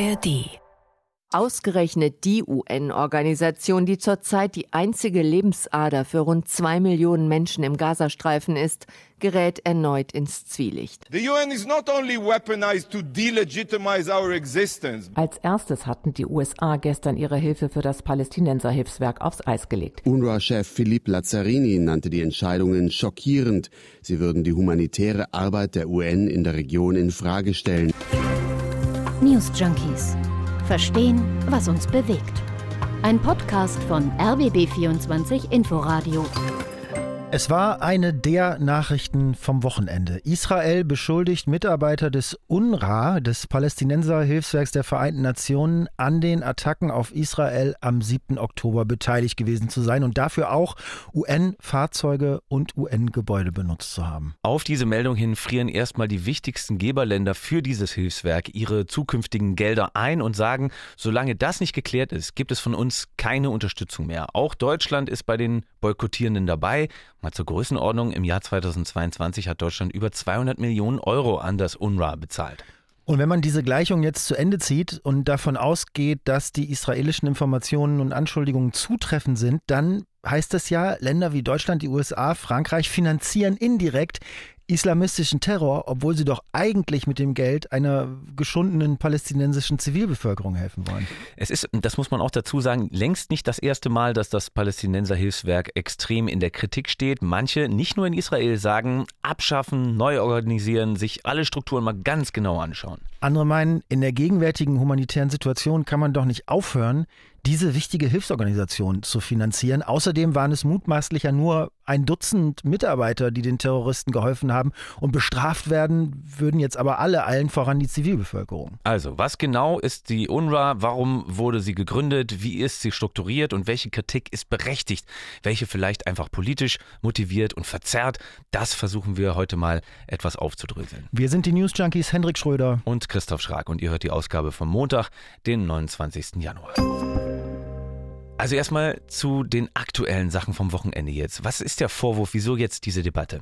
ARD Ausgerechnet die UN-Organisation, die zurzeit die einzige Lebensader für rund zwei Millionen Menschen im Gazastreifen ist, gerät erneut ins Zwielicht. Als erstes hatten die USA gestern ihre Hilfe für das Palästinenserhilfswerk aufs Eis gelegt. UNRWA-Chef Philippe Lazzarini nannte die Entscheidungen schockierend. Sie würden die humanitäre Arbeit der UN in der Region in Frage stellen. News Junkies Verstehen, was uns bewegt. Ein Podcast von RBB24 Inforadio. Es war eine der Nachrichten vom Wochenende. Israel beschuldigt Mitarbeiter des UNRWA, des Palästinenser-Hilfswerks der Vereinten Nationen, an den Attacken auf Israel am 7. Oktober beteiligt gewesen zu sein und dafür auch UN-Fahrzeuge und UN-Gebäude benutzt zu haben. Auf diese Meldung hin frieren erstmal die wichtigsten Geberländer für dieses Hilfswerk ihre zukünftigen Gelder ein und sagen, solange das nicht geklärt ist, gibt es von uns keine Unterstützung mehr. Auch Deutschland ist bei den Boykottierenden dabei. Mal zur Größenordnung, im Jahr 2022 hat Deutschland über 200 Millionen Euro an das UNRWA bezahlt. Und wenn man diese Gleichung jetzt zu Ende zieht und davon ausgeht, dass die israelischen Informationen und Anschuldigungen zutreffend sind, dann heißt das ja, Länder wie Deutschland, die USA, Frankreich finanzieren indirekt islamistischen Terror, obwohl sie doch eigentlich mit dem Geld einer geschundenen palästinensischen Zivilbevölkerung helfen wollen. Es ist, das muss man auch dazu sagen, längst nicht das erste Mal, dass das Palästinenserhilfswerk extrem in der Kritik steht. Manche, nicht nur in Israel, sagen, abschaffen, neu organisieren, sich alle Strukturen mal ganz genau anschauen. Andere meinen, in der gegenwärtigen humanitären Situation kann man doch nicht aufhören, diese wichtige Hilfsorganisation zu finanzieren. Außerdem waren es mutmaßlich ja nur ein Dutzend Mitarbeiter, die den Terroristen geholfen haben und bestraft werden würden jetzt aber alle, allen voran die Zivilbevölkerung. Also, was genau ist die UNRWA? Warum wurde sie gegründet? Wie ist sie strukturiert und welche Kritik ist berechtigt? Welche vielleicht einfach politisch motiviert und verzerrt? Das versuchen wir heute mal etwas aufzudröseln. Wir sind die News Junkies Hendrik Schröder und Christoph Schrag und ihr hört die Ausgabe vom Montag, den 29. Januar. Also erstmal zu den aktuellen Sachen vom Wochenende jetzt. Was ist der Vorwurf? Wieso jetzt diese Debatte?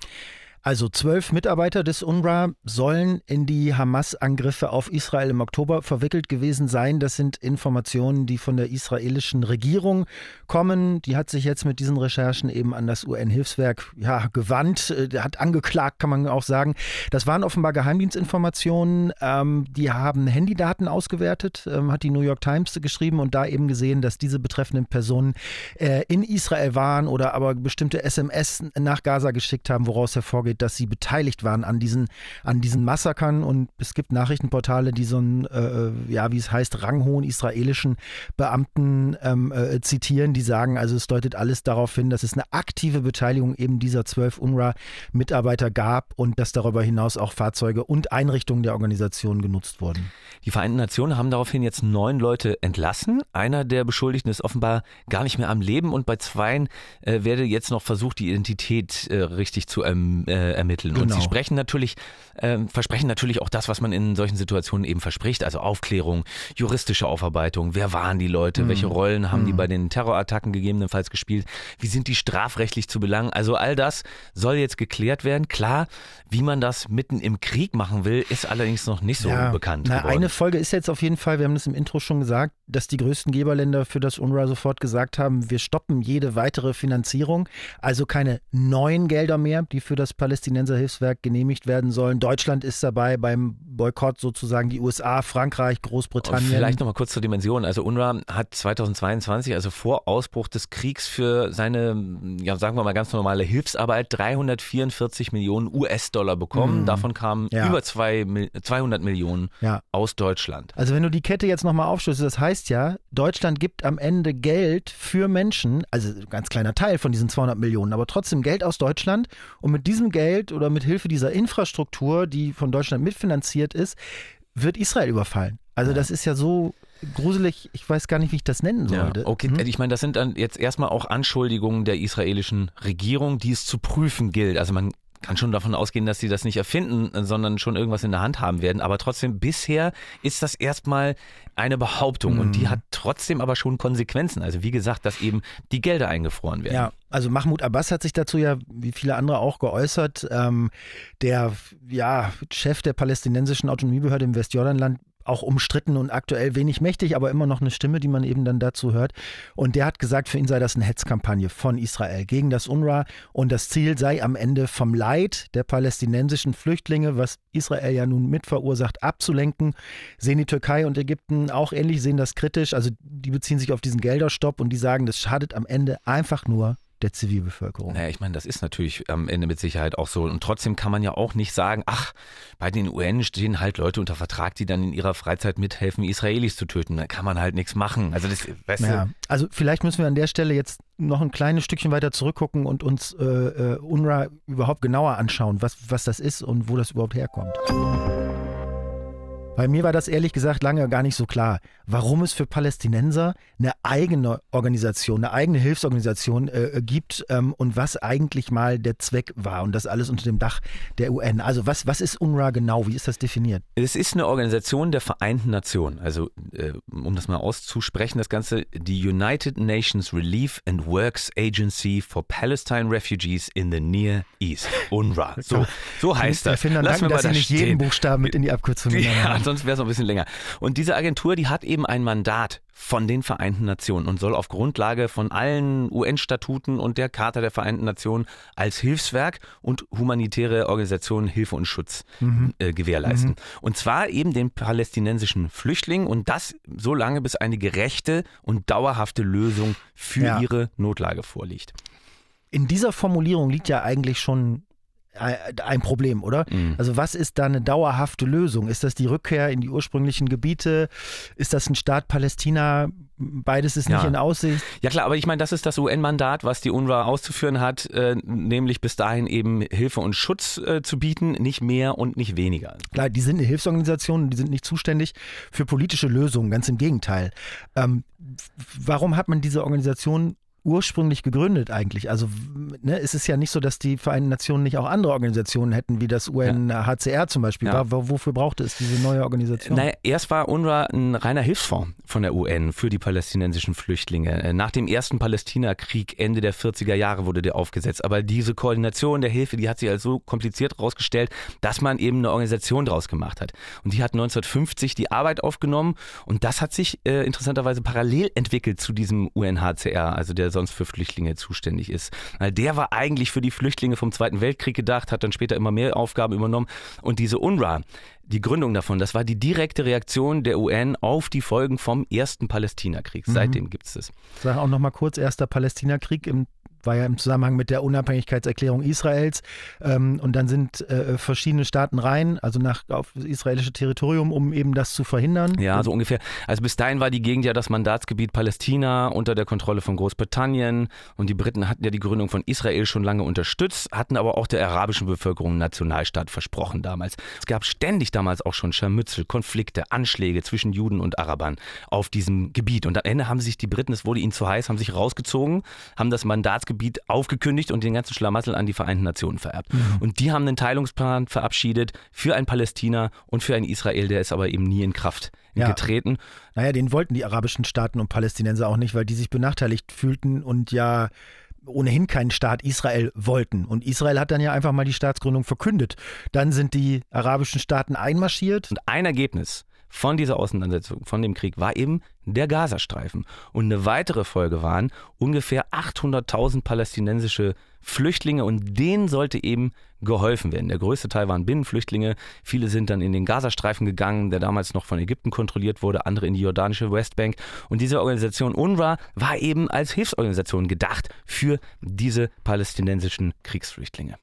Also zwölf Mitarbeiter des UNRWA sollen in die Hamas-Angriffe auf Israel im Oktober verwickelt gewesen sein. Das sind Informationen, die von der israelischen Regierung kommen. Die hat sich jetzt mit diesen Recherchen eben an das UN-Hilfswerk ja, gewandt, äh, hat angeklagt, kann man auch sagen. Das waren offenbar Geheimdienstinformationen. Ähm, die haben Handydaten ausgewertet, ähm, hat die New York Times geschrieben und da eben gesehen, dass diese betreffenden Personen äh, in Israel waren oder aber bestimmte SMS nach Gaza geschickt haben, woraus hervorgeht, dass sie beteiligt waren an diesen, an diesen Massakern. Und es gibt Nachrichtenportale, die so einen, äh, ja, wie es heißt, ranghohen israelischen Beamten ähm, äh, zitieren, die sagen, also es deutet alles darauf hin, dass es eine aktive Beteiligung eben dieser zwölf UNRWA-Mitarbeiter gab und dass darüber hinaus auch Fahrzeuge und Einrichtungen der Organisation genutzt wurden. Die Vereinten Nationen haben daraufhin jetzt neun Leute entlassen. Einer der Beschuldigten ist offenbar gar nicht mehr am Leben und bei zweien äh, werde jetzt noch versucht, die Identität äh, richtig zu ähm, äh, äh, ermitteln. Genau. Und sie genau. sprechen natürlich, äh, versprechen natürlich auch das, was man in solchen Situationen eben verspricht, also Aufklärung, juristische Aufarbeitung, wer waren die Leute, mhm. welche Rollen haben mhm. die bei den Terrorattacken gegebenenfalls gespielt, wie sind die strafrechtlich zu belangen, also all das soll jetzt geklärt werden. Klar, wie man das mitten im Krieg machen will, ist allerdings noch nicht so ja, bekannt. Na, eine Folge ist jetzt auf jeden Fall, wir haben das im Intro schon gesagt, dass die größten Geberländer für das UNRWA sofort gesagt haben, wir stoppen jede weitere Finanzierung, also keine neuen Gelder mehr, die für das Palästinenserhilfswerk genehmigt werden sollen. Deutschland ist dabei beim Boykott sozusagen die USA, Frankreich, Großbritannien. Und vielleicht nochmal kurz zur Dimension. Also UNRWA hat 2022, also vor Ausbruch des Kriegs für seine, ja sagen wir mal ganz normale Hilfsarbeit 344 Millionen US-Dollar bekommen. Mhm. Davon kamen ja. über zwei, 200 Millionen ja. aus Deutschland. Also wenn du die Kette jetzt nochmal aufstößt, das heißt ja, Deutschland gibt am Ende Geld für Menschen, also ein ganz kleiner Teil von diesen 200 Millionen, aber trotzdem Geld aus Deutschland und mit diesem Geld oder mit Hilfe dieser Infrastruktur, die von Deutschland mitfinanziert ist, wird Israel überfallen. Also das ist ja so gruselig, ich weiß gar nicht, wie ich das nennen sollte. Ja, okay, hm? ich meine, das sind dann jetzt erstmal auch Anschuldigungen der israelischen Regierung, die es zu prüfen gilt. Also man kann schon davon ausgehen, dass sie das nicht erfinden, sondern schon irgendwas in der Hand haben werden. Aber trotzdem, bisher ist das erstmal eine Behauptung mhm. und die mhm. hat trotzdem aber schon Konsequenzen. Also wie gesagt, dass eben die Gelder eingefroren werden. Ja, also Mahmoud Abbas hat sich dazu ja, wie viele andere auch geäußert. Ähm, der ja, Chef der palästinensischen Autonomiebehörde im Westjordanland auch umstritten und aktuell wenig mächtig, aber immer noch eine Stimme, die man eben dann dazu hört. Und der hat gesagt, für ihn sei das eine Hetzkampagne von Israel gegen das UNRWA und das Ziel sei am Ende vom Leid der palästinensischen Flüchtlinge, was Israel ja nun mit verursacht, abzulenken. Sehen die Türkei und Ägypten auch ähnlich, sehen das kritisch. Also die beziehen sich auf diesen Gelderstopp und die sagen, das schadet am Ende einfach nur der Zivilbevölkerung. Naja, ich meine, das ist natürlich am Ende mit Sicherheit auch so. Und trotzdem kann man ja auch nicht sagen, ach, bei den UN stehen halt Leute unter Vertrag, die dann in ihrer Freizeit mithelfen, Israelis zu töten. Da kann man halt nichts machen. Also das, weißt ja. Also vielleicht müssen wir an der Stelle jetzt noch ein kleines Stückchen weiter zurückgucken und uns äh, äh UNRWA überhaupt genauer anschauen, was, was das ist und wo das überhaupt herkommt. Bei mir war das ehrlich gesagt lange gar nicht so klar, warum es für Palästinenser eine eigene Organisation, eine eigene Hilfsorganisation äh, gibt ähm, und was eigentlich mal der Zweck war und das alles unter dem Dach der UN. Also was, was ist UNRWA genau? Wie ist das definiert? Es ist eine Organisation der Vereinten Nationen. Also äh, um das mal auszusprechen, das Ganze, die United Nations Relief and Works Agency for Palestine Refugees in the Near East. UNRWA. So, so heißt das. Erfinder danken, dass Sie nicht stehen. jeden Buchstaben mit in die Abkürzung genommen haben sonst wäre es noch ein bisschen länger. Und diese Agentur, die hat eben ein Mandat von den Vereinten Nationen und soll auf Grundlage von allen UN-Statuten und der Charta der Vereinten Nationen als Hilfswerk und humanitäre Organisationen Hilfe und Schutz mhm. äh, gewährleisten. Mhm. Und zwar eben den palästinensischen Flüchtlingen und das so lange, bis eine gerechte und dauerhafte Lösung für ja. ihre Notlage vorliegt. In dieser Formulierung liegt ja eigentlich schon ein Problem, oder? Mhm. Also was ist da eine dauerhafte Lösung? Ist das die Rückkehr in die ursprünglichen Gebiete? Ist das ein Staat Palästina? Beides ist nicht ja. in Aussicht. Ja klar, aber ich meine, das ist das UN-Mandat, was die UNRWA auszuführen hat, äh, nämlich bis dahin eben Hilfe und Schutz äh, zu bieten, nicht mehr und nicht weniger. Klar, die sind eine Hilfsorganisation, die sind nicht zuständig für politische Lösungen, ganz im Gegenteil. Ähm, warum hat man diese Organisation ursprünglich gegründet eigentlich? Also ne, es ist ja nicht so, dass die Vereinten Nationen nicht auch andere Organisationen hätten, wie das UNHCR ja. zum Beispiel. Ja. War, wofür brauchte es diese neue Organisation? Naja, erst war UNRWA ein reiner Hilfsfonds von der UN für die palästinensischen Flüchtlinge. Äh, nach dem ersten Palästinakrieg Ende der 40er Jahre wurde der aufgesetzt. Aber diese Koordination der Hilfe, die hat sich als so kompliziert herausgestellt, dass man eben eine Organisation draus gemacht hat. Und die hat 1950 die Arbeit aufgenommen und das hat sich äh, interessanterweise parallel entwickelt zu diesem UNHCR, also der sonst für Flüchtlinge zuständig ist. Der war eigentlich für die Flüchtlinge vom Zweiten Weltkrieg gedacht, hat dann später immer mehr Aufgaben übernommen. Und diese UNRWA, die Gründung davon, das war die direkte Reaktion der UN auf die Folgen vom ersten Palästinakrieg. Mhm. Seitdem gibt es das. Sag auch noch mal kurz, erster Palästinakrieg im war ja im Zusammenhang mit der Unabhängigkeitserklärung Israels. Ähm, und dann sind äh, verschiedene Staaten rein, also nach auf israelische Territorium, um eben das zu verhindern. Ja, so ungefähr. Also bis dahin war die Gegend ja das Mandatsgebiet Palästina unter der Kontrolle von Großbritannien. Und die Briten hatten ja die Gründung von Israel schon lange unterstützt, hatten aber auch der arabischen Bevölkerung einen Nationalstaat versprochen damals. Es gab ständig damals auch schon Scharmützel, Konflikte, Anschläge zwischen Juden und Arabern auf diesem Gebiet. Und am Ende haben sich die Briten, es wurde ihnen zu heiß, haben sich rausgezogen, haben das Mandatsgebiet Gebiet aufgekündigt und den ganzen Schlamassel an die Vereinten Nationen vererbt. Mhm. Und die haben einen Teilungsplan verabschiedet für ein Palästina und für ein Israel, der ist aber eben nie in Kraft ja. getreten. Naja, den wollten die arabischen Staaten und Palästinenser auch nicht, weil die sich benachteiligt fühlten und ja ohnehin keinen Staat Israel wollten. Und Israel hat dann ja einfach mal die Staatsgründung verkündet. Dann sind die arabischen Staaten einmarschiert. Und ein Ergebnis von dieser Auseinandersetzung, von dem Krieg, war eben der Gazastreifen. Und eine weitere Folge waren ungefähr 800.000 palästinensische Flüchtlinge und denen sollte eben geholfen werden. Der größte Teil waren Binnenflüchtlinge. Viele sind dann in den Gazastreifen gegangen, der damals noch von Ägypten kontrolliert wurde, andere in die jordanische Westbank. Und diese Organisation UNRWA war eben als Hilfsorganisation gedacht für diese palästinensischen Kriegsflüchtlinge.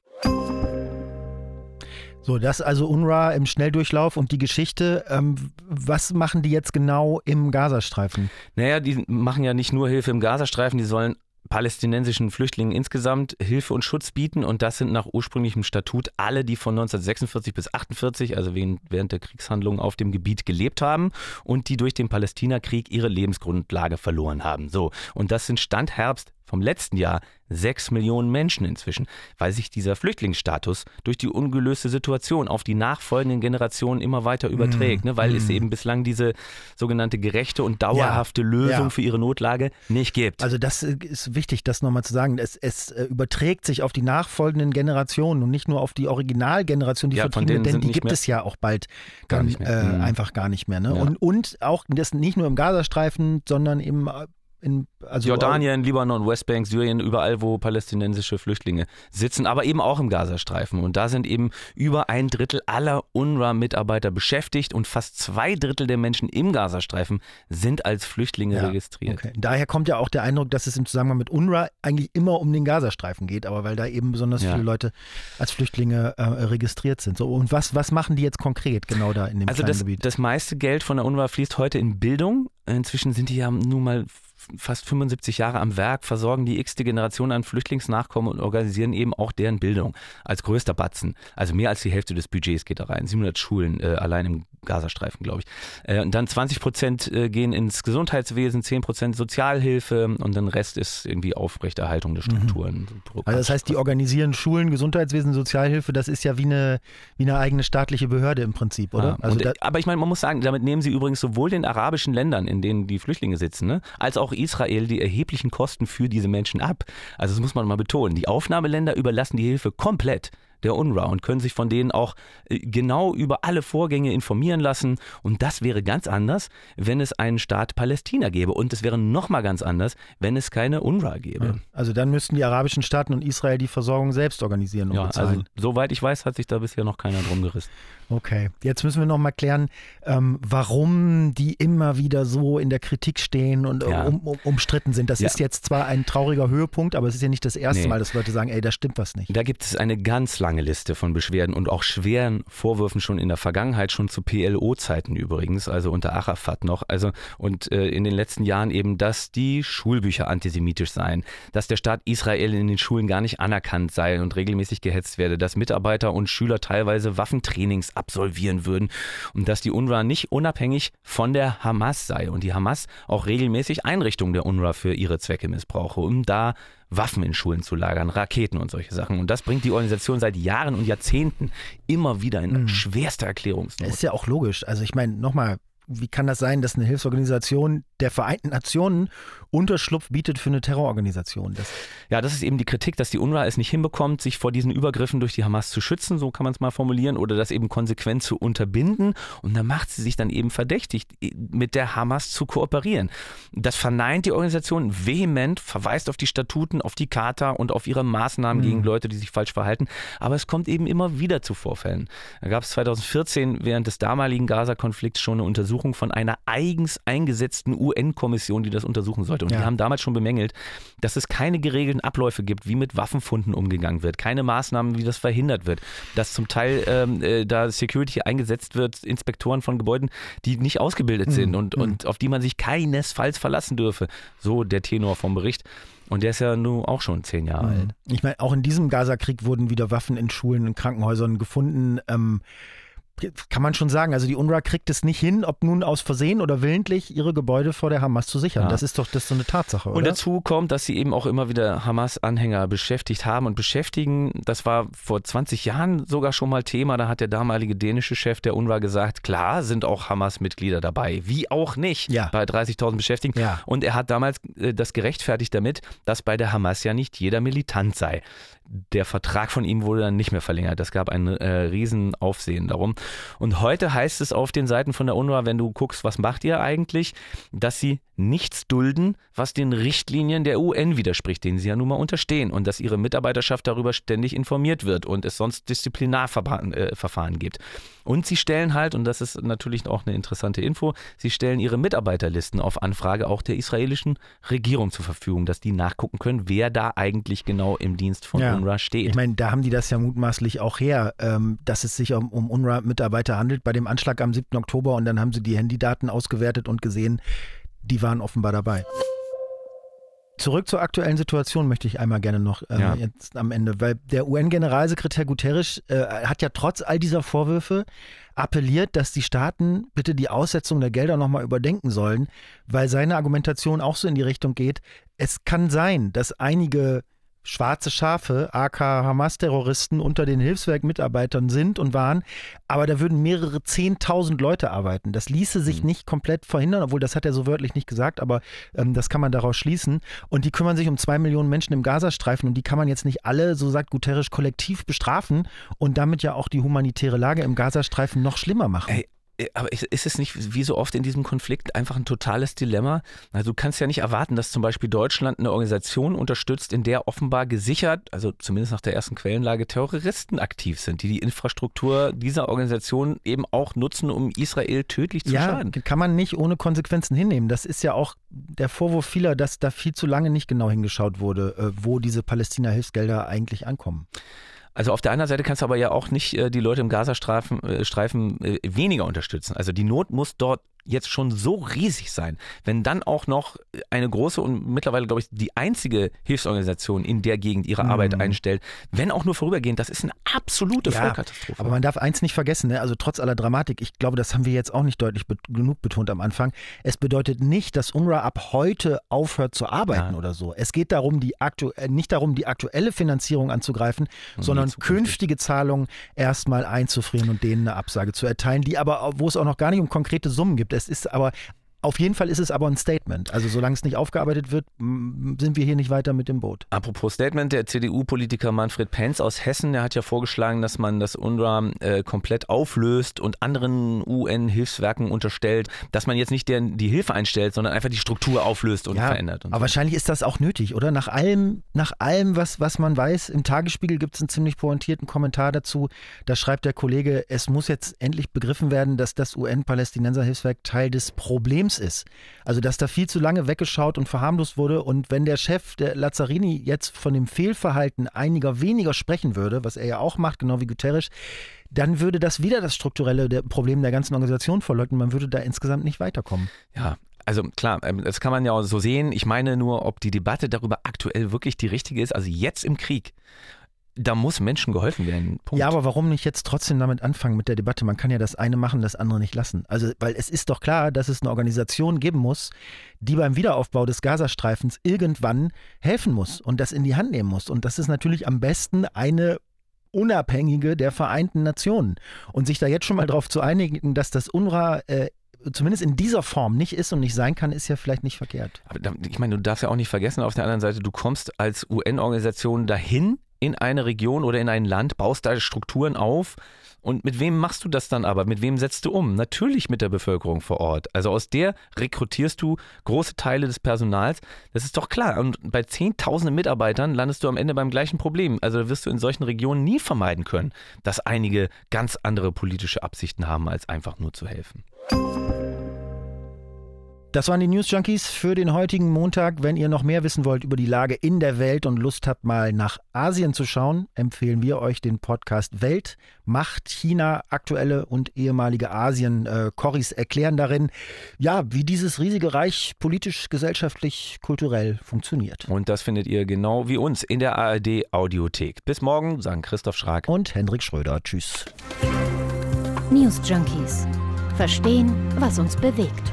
So, das also UNRWA im Schnelldurchlauf und die Geschichte. Ähm, was machen die jetzt genau im Gazastreifen? Naja, die machen ja nicht nur Hilfe im Gazastreifen, die sollen palästinensischen Flüchtlingen insgesamt Hilfe und Schutz bieten und das sind nach ursprünglichem Statut alle, die von 1946 bis 1948, also während der Kriegshandlungen auf dem Gebiet gelebt haben und die durch den Palästinakrieg ihre Lebensgrundlage verloren haben. So, und das sind Stand Herbst vom letzten Jahr sechs Millionen Menschen inzwischen, weil sich dieser Flüchtlingsstatus durch die ungelöste Situation auf die nachfolgenden Generationen immer weiter überträgt, mm, ne? weil mm. es eben bislang diese sogenannte gerechte und dauerhafte ja, Lösung ja. für ihre Notlage nicht gibt. Also das ist wichtig, das nochmal zu sagen. Es, es äh, überträgt sich auf die nachfolgenden Generationen und nicht nur auf die Originalgeneration, die ja, Vertriebene, denn die gibt es ja auch bald gar dann, äh, mhm. einfach gar nicht mehr. Ne? Und, und auch das nicht nur im Gazastreifen, sondern eben äh, in, also Jordanien, Libanon, Westbank, Syrien, überall, wo palästinensische Flüchtlinge sitzen, aber eben auch im Gazastreifen. Und da sind eben über ein Drittel aller UNRWA-Mitarbeiter beschäftigt und fast zwei Drittel der Menschen im Gazastreifen sind als Flüchtlinge ja, registriert. Okay. Daher kommt ja auch der Eindruck, dass es im Zusammenhang mit UNRWA eigentlich immer um den Gazastreifen geht, aber weil da eben besonders ja. viele Leute als Flüchtlinge äh, registriert sind. So, und was, was machen die jetzt konkret genau da in dem also das, Gebiet? das meiste Geld von der UNRWA fließt heute in Bildung. Inzwischen sind die ja nun mal fast 75 Jahre am Werk, versorgen die x-te Generation an Flüchtlingsnachkommen und organisieren eben auch deren Bildung als größter Batzen. Also mehr als die Hälfte des Budgets geht da rein. 700 Schulen äh, allein im Gazastreifen, glaube ich. Äh, und dann 20 Prozent äh, gehen ins Gesundheitswesen, 10 Prozent Sozialhilfe und dann Rest ist irgendwie Aufrechterhaltung der mhm. Strukturen. Mhm. Also das heißt, die organisieren Schulen, Gesundheitswesen, Sozialhilfe, das ist ja wie eine, wie eine eigene staatliche Behörde im Prinzip, oder? Ja, also und, aber ich meine, man muss sagen, damit nehmen sie übrigens sowohl den arabischen Ländern, in denen die Flüchtlinge sitzen, ne, als auch Israel die erheblichen Kosten für diese Menschen ab. Also das muss man mal betonen. Die Aufnahmeländer überlassen die Hilfe komplett der UNRWA und können sich von denen auch äh, genau über alle Vorgänge informieren lassen. Und das wäre ganz anders, wenn es einen Staat Palästina gäbe. Und es wäre nochmal ganz anders, wenn es keine UNRWA gäbe. Also dann müssten die arabischen Staaten und Israel die Versorgung selbst organisieren und ja, bezahlen. Also, soweit ich weiß, hat sich da bisher noch keiner drum gerissen. Okay, jetzt müssen wir noch mal klären, ähm, warum die immer wieder so in der Kritik stehen und ja. um, um, umstritten sind. Das ja. ist jetzt zwar ein trauriger Höhepunkt, aber es ist ja nicht das erste nee. Mal, dass Leute sagen, ey, da stimmt was nicht. Da gibt es eine ganz lange Liste von Beschwerden und auch schweren Vorwürfen schon in der Vergangenheit, schon zu PLO-Zeiten übrigens, also unter Arafat noch. Also und äh, in den letzten Jahren eben, dass die Schulbücher antisemitisch seien, dass der Staat Israel in den Schulen gar nicht anerkannt sei und regelmäßig gehetzt werde, dass Mitarbeiter und Schüler teilweise Waffentrainings absolvieren würden und dass die UNRWA nicht unabhängig von der Hamas sei und die Hamas auch regelmäßig Einrichtungen der UNRWA für ihre Zwecke missbrauche, um da Waffen in Schulen zu lagern, Raketen und solche Sachen. Und das bringt die Organisation seit Jahren und Jahrzehnten immer wieder in mhm. schwerster Erklärungsnot. Das ist ja auch logisch. Also ich meine, nochmal, wie kann das sein, dass eine Hilfsorganisation der Vereinten Nationen Unterschlupf bietet für eine Terrororganisation? Das ja, das ist eben die Kritik, dass die UNRWA es nicht hinbekommt, sich vor diesen Übergriffen durch die Hamas zu schützen, so kann man es mal formulieren, oder das eben konsequent zu unterbinden. Und da macht sie sich dann eben verdächtig, mit der Hamas zu kooperieren. Das verneint die Organisation vehement, verweist auf die Statuten, auf die Charta und auf ihre Maßnahmen mhm. gegen Leute, die sich falsch verhalten. Aber es kommt eben immer wieder zu Vorfällen. Da gab es 2014 während des damaligen Gaza-Konflikts schon eine Untersuchung Untersuchung von einer eigens eingesetzten UN-Kommission, die das untersuchen sollte. Und ja. die haben damals schon bemängelt, dass es keine geregelten Abläufe gibt, wie mit Waffenfunden umgegangen wird, keine Maßnahmen, wie das verhindert wird, dass zum Teil ähm, äh, da Security eingesetzt wird, Inspektoren von Gebäuden, die nicht ausgebildet mhm. sind und, mhm. und auf die man sich keinesfalls verlassen dürfe. So der Tenor vom Bericht. Und der ist ja nun auch schon zehn Jahre mhm. alt. Ich meine, auch in diesem Gaza-Krieg wurden wieder Waffen in Schulen und Krankenhäusern gefunden. Ähm, kann man schon sagen. Also die UNRWA kriegt es nicht hin, ob nun aus Versehen oder willentlich, ihre Gebäude vor der Hamas zu sichern. Ja. Das ist doch das ist so eine Tatsache, oder? Und dazu kommt, dass sie eben auch immer wieder Hamas-Anhänger beschäftigt haben und beschäftigen. Das war vor 20 Jahren sogar schon mal Thema. Da hat der damalige dänische Chef der UNRWA gesagt, klar sind auch Hamas-Mitglieder dabei. Wie auch nicht ja. bei 30.000 Beschäftigten. Ja. Und er hat damals äh, das gerechtfertigt damit, dass bei der Hamas ja nicht jeder militant sei. Der Vertrag von ihm wurde dann nicht mehr verlängert. Das gab ein äh, Riesenaufsehen darum. Und heute heißt es auf den Seiten von der UNRWA, wenn du guckst, was macht ihr eigentlich, dass sie nichts dulden, was den Richtlinien der UN widerspricht, denen sie ja nun mal unterstehen und dass ihre Mitarbeiterschaft darüber ständig informiert wird und es sonst Disziplinarverfahren äh, gibt. Und sie stellen halt, und das ist natürlich auch eine interessante Info, sie stellen ihre Mitarbeiterlisten auf Anfrage auch der israelischen Regierung zur Verfügung, dass die nachgucken können, wer da eigentlich genau im Dienst von ja. UNRWA steht. Ich meine, da haben die das ja mutmaßlich auch her, ähm, dass es sich um, um UNRWA-Mitarbeiter handelt bei dem Anschlag am 7. Oktober und dann haben sie die Handydaten ausgewertet und gesehen, die waren offenbar dabei. Zurück zur aktuellen Situation möchte ich einmal gerne noch äh, ja. jetzt am Ende, weil der UN-Generalsekretär Guterres äh, hat ja trotz all dieser Vorwürfe appelliert, dass die Staaten bitte die Aussetzung der Gelder nochmal überdenken sollen, weil seine Argumentation auch so in die Richtung geht, es kann sein, dass einige schwarze Schafe, AK Hamas-Terroristen unter den Hilfswerk-Mitarbeitern sind und waren, aber da würden mehrere Zehntausend Leute arbeiten. Das ließe sich mhm. nicht komplett verhindern, obwohl das hat er so wörtlich nicht gesagt, aber ähm, das kann man daraus schließen. Und die kümmern sich um zwei Millionen Menschen im Gazastreifen und die kann man jetzt nicht alle, so sagt Guterres, kollektiv bestrafen und damit ja auch die humanitäre Lage im Gazastreifen noch schlimmer machen. Ey, aber ist es nicht wie so oft in diesem Konflikt einfach ein totales Dilemma? Also du kannst ja nicht erwarten, dass zum Beispiel Deutschland eine Organisation unterstützt, in der offenbar gesichert, also zumindest nach der ersten Quellenlage, Terroristen aktiv sind, die die Infrastruktur dieser Organisation eben auch nutzen, um Israel tödlich zu ja, schaden. Kann man nicht ohne Konsequenzen hinnehmen. Das ist ja auch der Vorwurf vieler, dass da viel zu lange nicht genau hingeschaut wurde, äh, wo diese Palästina-Hilfsgelder eigentlich ankommen. Also auf der anderen Seite kannst du aber ja auch nicht äh, die Leute im Gazastreifen äh, Streifen, äh, weniger unterstützen. Also die Not muss dort jetzt schon so riesig sein, wenn dann auch noch eine große und mittlerweile, glaube ich, die einzige Hilfsorganisation in der Gegend ihre mhm. Arbeit einstellt, wenn auch nur vorübergehend, das ist eine absolute ja, Vollkatastrophe. Aber man darf eins nicht vergessen, ne? also trotz aller Dramatik, ich glaube, das haben wir jetzt auch nicht deutlich be genug betont am Anfang, es bedeutet nicht, dass UNRWA ab heute aufhört zu arbeiten ja. oder so. Es geht darum, die aktu äh, nicht darum, die aktuelle Finanzierung anzugreifen, und sondern künftige Zahlungen erstmal einzufrieren und denen eine Absage zu erteilen, die aber, wo es auch noch gar nicht um konkrete Summen gibt. Es ist aber auf jeden Fall ist es aber ein Statement. Also solange es nicht aufgearbeitet wird, sind wir hier nicht weiter mit dem Boot. Apropos Statement, der CDU-Politiker Manfred Penz aus Hessen, der hat ja vorgeschlagen, dass man das UNRWA äh, komplett auflöst und anderen UN-Hilfswerken unterstellt, dass man jetzt nicht der, die Hilfe einstellt, sondern einfach die Struktur auflöst und ja, verändert. Und aber so. wahrscheinlich ist das auch nötig, oder? Nach allem, nach allem was, was man weiß, im Tagesspiegel gibt es einen ziemlich pointierten Kommentar dazu. Da schreibt der Kollege, es muss jetzt endlich begriffen werden, dass das UN-Palästinenser-Hilfswerk Teil des Problems Schlimmes ist. Also, dass da viel zu lange weggeschaut und verharmlost wurde. Und wenn der Chef, der Lazzarini, jetzt von dem Fehlverhalten einiger weniger sprechen würde, was er ja auch macht, genau wie Guterres, dann würde das wieder das strukturelle Problem der ganzen Organisation verleugnen. Man würde da insgesamt nicht weiterkommen. Ja, also klar, ähm, das kann man ja auch so sehen. Ich meine nur, ob die Debatte darüber aktuell wirklich die richtige ist. Also jetzt im Krieg da muss Menschen geholfen werden. Punkt. Ja, aber warum nicht jetzt trotzdem damit anfangen mit der Debatte? Man kann ja das eine machen, das andere nicht lassen. Also, weil es ist doch klar, dass es eine Organisation geben muss, die beim Wiederaufbau des Gazastreifens irgendwann helfen muss und das in die Hand nehmen muss. Und das ist natürlich am besten eine unabhängige der Vereinten Nationen. Und sich da jetzt schon mal darauf zu einigen, dass das UNRWA äh, zumindest in dieser Form nicht ist und nicht sein kann, ist ja vielleicht nicht verkehrt. Aber ich meine, du darfst ja auch nicht vergessen, auf der anderen Seite, du kommst als UN-Organisation dahin, in eine Region oder in ein Land, baust da Strukturen auf. Und mit wem machst du das dann aber? Mit wem setzt du um? Natürlich mit der Bevölkerung vor Ort. Also aus der rekrutierst du große Teile des Personals. Das ist doch klar. Und bei zehntausenden Mitarbeitern landest du am Ende beim gleichen Problem. Also wirst du in solchen Regionen nie vermeiden können, dass einige ganz andere politische Absichten haben, als einfach nur zu helfen. Das waren die News Junkies für den heutigen Montag. Wenn ihr noch mehr wissen wollt über die Lage in der Welt und Lust habt, mal nach Asien zu schauen, empfehlen wir euch den Podcast Welt, Macht, China, aktuelle und ehemalige Asien. Äh, Corris erklären darin, ja, wie dieses riesige Reich politisch, gesellschaftlich, kulturell funktioniert. Und das findet ihr genau wie uns in der ARD Audiothek. Bis morgen, sagen Christoph Schrag und Hendrik Schröder. Tschüss. News Junkies. Verstehen, was uns bewegt.